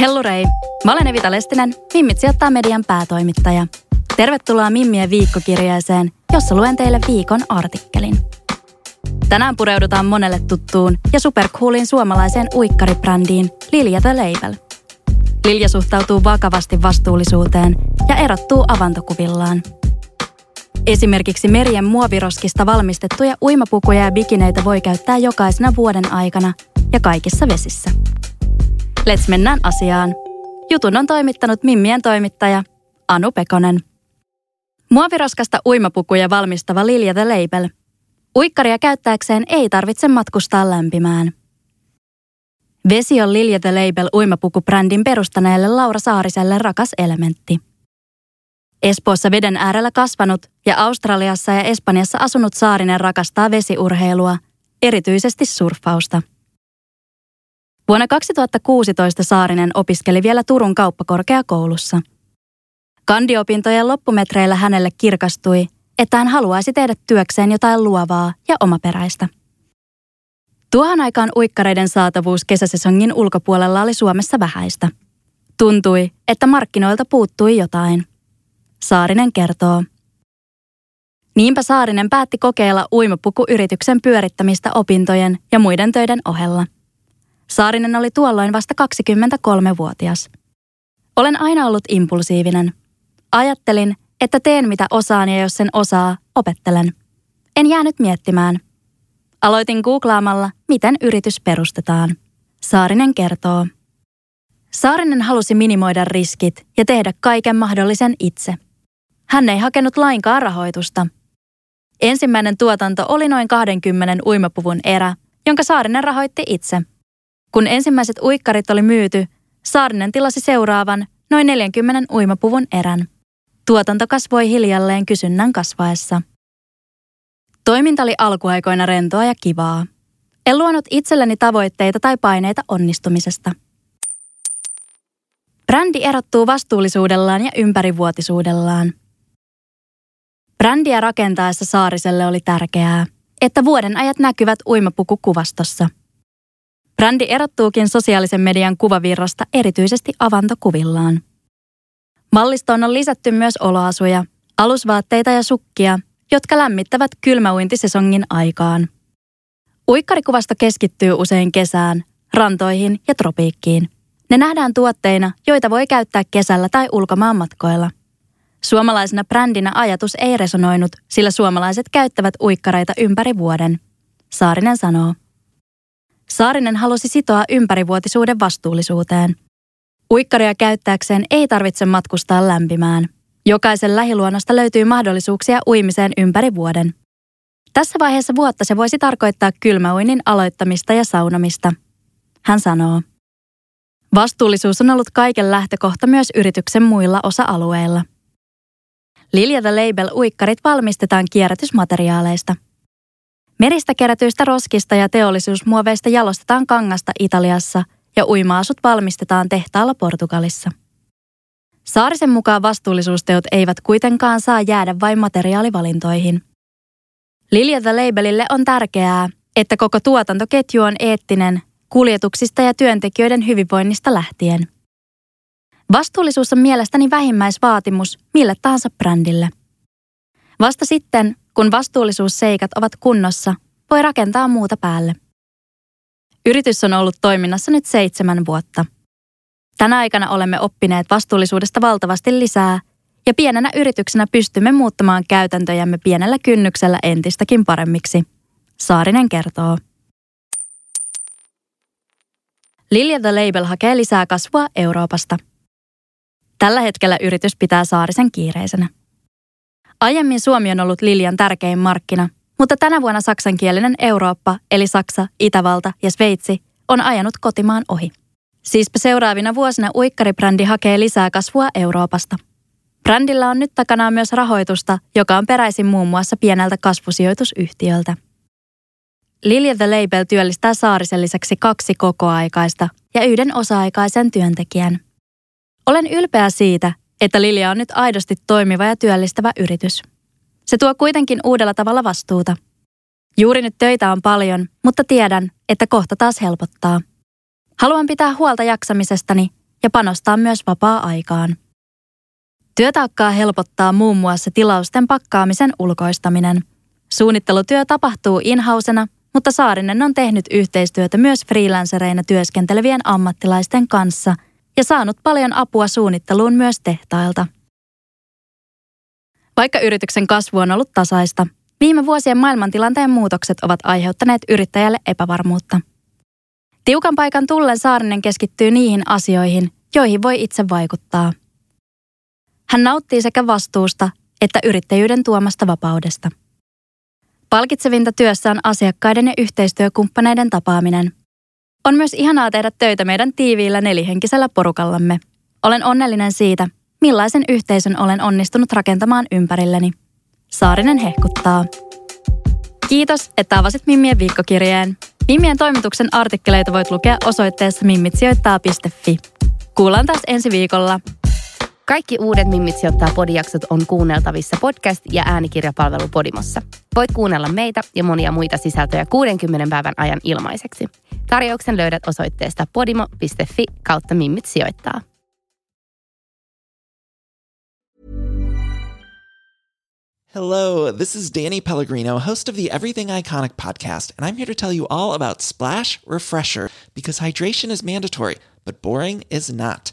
Hellurei! Mä olen Evita Lestinen, Mimmit sijoittaa median päätoimittaja. Tervetuloa Mimmien viikkokirjeeseen, jossa luen teille viikon artikkelin. Tänään pureudutaan monelle tuttuun ja supercoolin suomalaiseen uikkaribrändiin Lilja The Label. Lilja suhtautuu vakavasti vastuullisuuteen ja erottuu avantokuvillaan. Esimerkiksi merien muoviroskista valmistettuja uimapukuja ja bikineitä voi käyttää jokaisena vuoden aikana ja kaikissa vesissä. Let's mennään asiaan. Jutun on toimittanut Mimmien toimittaja Anu Pekonen. Muoviroskasta uimapukuja valmistava Lilja The Label – Uikkaria käyttääkseen ei tarvitse matkustaa lämpimään. Vesi on Lilja The Label uimapukubrändin perustaneelle Laura Saariselle rakas elementti. Espoossa veden äärellä kasvanut ja Australiassa ja Espanjassa asunut Saarinen rakastaa vesiurheilua, erityisesti surffausta. Vuonna 2016 Saarinen opiskeli vielä Turun kauppakorkeakoulussa. Kandiopintojen loppumetreillä hänelle kirkastui, että hän haluaisi tehdä työkseen jotain luovaa ja omaperäistä. Tuohon aikaan uikkareiden saatavuus kesäsesongin ulkopuolella oli Suomessa vähäistä. Tuntui, että markkinoilta puuttui jotain. Saarinen kertoo. Niinpä Saarinen päätti kokeilla uimapukuyrityksen pyörittämistä opintojen ja muiden töiden ohella. Saarinen oli tuolloin vasta 23-vuotias. Olen aina ollut impulsiivinen. Ajattelin, että teen mitä osaan ja jos sen osaa, opettelen. En jäänyt miettimään. Aloitin googlaamalla, miten yritys perustetaan. Saarinen kertoo. Saarinen halusi minimoida riskit ja tehdä kaiken mahdollisen itse. Hän ei hakenut lainkaan rahoitusta. Ensimmäinen tuotanto oli noin 20 uimapuvun erä, jonka Saarinen rahoitti itse. Kun ensimmäiset uikkarit oli myyty, Saarinen tilasi seuraavan noin 40 uimapuvun erän. Tuotanto kasvoi hiljalleen kysynnän kasvaessa. Toiminta oli alkuaikoina rentoa ja kivaa. En luonut itselleni tavoitteita tai paineita onnistumisesta. Brändi erottuu vastuullisuudellaan ja ympärivuotisuudellaan. Brändiä rakentaessa Saariselle oli tärkeää, että vuoden ajat näkyvät uimapukukuvastossa. Brändi erottuukin sosiaalisen median kuvavirrasta erityisesti avantokuvillaan. Mallistoon on lisätty myös oloasuja, alusvaatteita ja sukkia, jotka lämmittävät kylmäuintisesongin aikaan. Uikkarikuvasta keskittyy usein kesään, rantoihin ja tropiikkiin. Ne nähdään tuotteina, joita voi käyttää kesällä tai ulkomaan matkoilla. Suomalaisena brändinä ajatus ei resonoinut, sillä suomalaiset käyttävät uikkareita ympäri vuoden. Saarinen sanoo. Saarinen halusi sitoa ympärivuotisuuden vastuullisuuteen – Uikkaria käyttääkseen ei tarvitse matkustaa lämpimään. Jokaisen lähiluonnosta löytyy mahdollisuuksia uimiseen ympäri vuoden. Tässä vaiheessa vuotta se voisi tarkoittaa kylmäuinnin aloittamista ja saunomista. Hän sanoo. Vastuullisuus on ollut kaiken lähtökohta myös yrityksen muilla osa-alueilla. Lilja The Label uikkarit valmistetaan kierrätysmateriaaleista. Meristä kerätyistä roskista ja teollisuusmuoveista jalostetaan kangasta Italiassa – ja uima-asut valmistetaan tehtaalla Portugalissa. Saarisen mukaan vastuullisuusteot eivät kuitenkaan saa jäädä vain materiaalivalintoihin. Lilja The Labelille on tärkeää, että koko tuotantoketju on eettinen kuljetuksista ja työntekijöiden hyvinvoinnista lähtien. Vastuullisuus on mielestäni vähimmäisvaatimus mille tahansa brändille. Vasta sitten, kun vastuullisuusseikat ovat kunnossa, voi rakentaa muuta päälle. Yritys on ollut toiminnassa nyt seitsemän vuotta. Tänä aikana olemme oppineet vastuullisuudesta valtavasti lisää ja pienenä yrityksenä pystymme muuttamaan käytäntöjämme pienellä kynnyksellä entistäkin paremmiksi. Saarinen kertoo. Lilja The Label hakee lisää kasvua Euroopasta. Tällä hetkellä yritys pitää Saarisen kiireisenä. Aiemmin Suomi on ollut Lilian tärkein markkina, mutta tänä vuonna saksankielinen Eurooppa, eli Saksa, Itävalta ja Sveitsi, on ajanut kotimaan ohi. Siispä seuraavina vuosina uikkaribrändi hakee lisää kasvua Euroopasta. Brändillä on nyt takanaan myös rahoitusta, joka on peräisin muun muassa pieneltä kasvusijoitusyhtiöltä. Lilja The Label työllistää Saarisen lisäksi kaksi kokoaikaista ja yhden osa-aikaisen työntekijän. Olen ylpeä siitä, että Lilja on nyt aidosti toimiva ja työllistävä yritys. Se tuo kuitenkin uudella tavalla vastuuta. Juuri nyt töitä on paljon, mutta tiedän, että kohta taas helpottaa. Haluan pitää huolta jaksamisestani ja panostaa myös vapaa-aikaan. Työtaakkaa helpottaa muun muassa tilausten pakkaamisen ulkoistaminen. Suunnittelutyö tapahtuu inhausena, mutta Saarinen on tehnyt yhteistyötä myös freelancereina työskentelevien ammattilaisten kanssa ja saanut paljon apua suunnitteluun myös tehtailta. Vaikka yrityksen kasvu on ollut tasaista, viime vuosien maailmantilanteen muutokset ovat aiheuttaneet yrittäjälle epävarmuutta. Tiukan paikan tullen Saarinen keskittyy niihin asioihin, joihin voi itse vaikuttaa. Hän nauttii sekä vastuusta että yrittäjyyden tuomasta vapaudesta. Palkitsevinta työssä on asiakkaiden ja yhteistyökumppaneiden tapaaminen. On myös ihanaa tehdä töitä meidän tiiviillä nelihenkisellä porukallamme. Olen onnellinen siitä, millaisen yhteisön olen onnistunut rakentamaan ympärilleni. Saarinen hehkuttaa. Kiitos, että avasit Mimmien viikkokirjeen. Mimmien toimituksen artikkeleita voit lukea osoitteessa mimmitsijoittaa.fi. Kuullaan taas ensi viikolla. Kaikki uudet Mimmit sijoittaa podijaksot on kuunneltavissa podcast- ja äänikirjapalvelu Podimossa. Voit kuunnella meitä ja monia muita sisältöjä 60 päivän ajan ilmaiseksi. Tarjouksen löydät osoitteesta podimo.fi kautta Mimmit sijoittaa. Hello, this is Danny Pellegrino, host of the Everything Iconic podcast, and I'm here to tell you all about Splash Refresher because hydration is mandatory, but boring is not.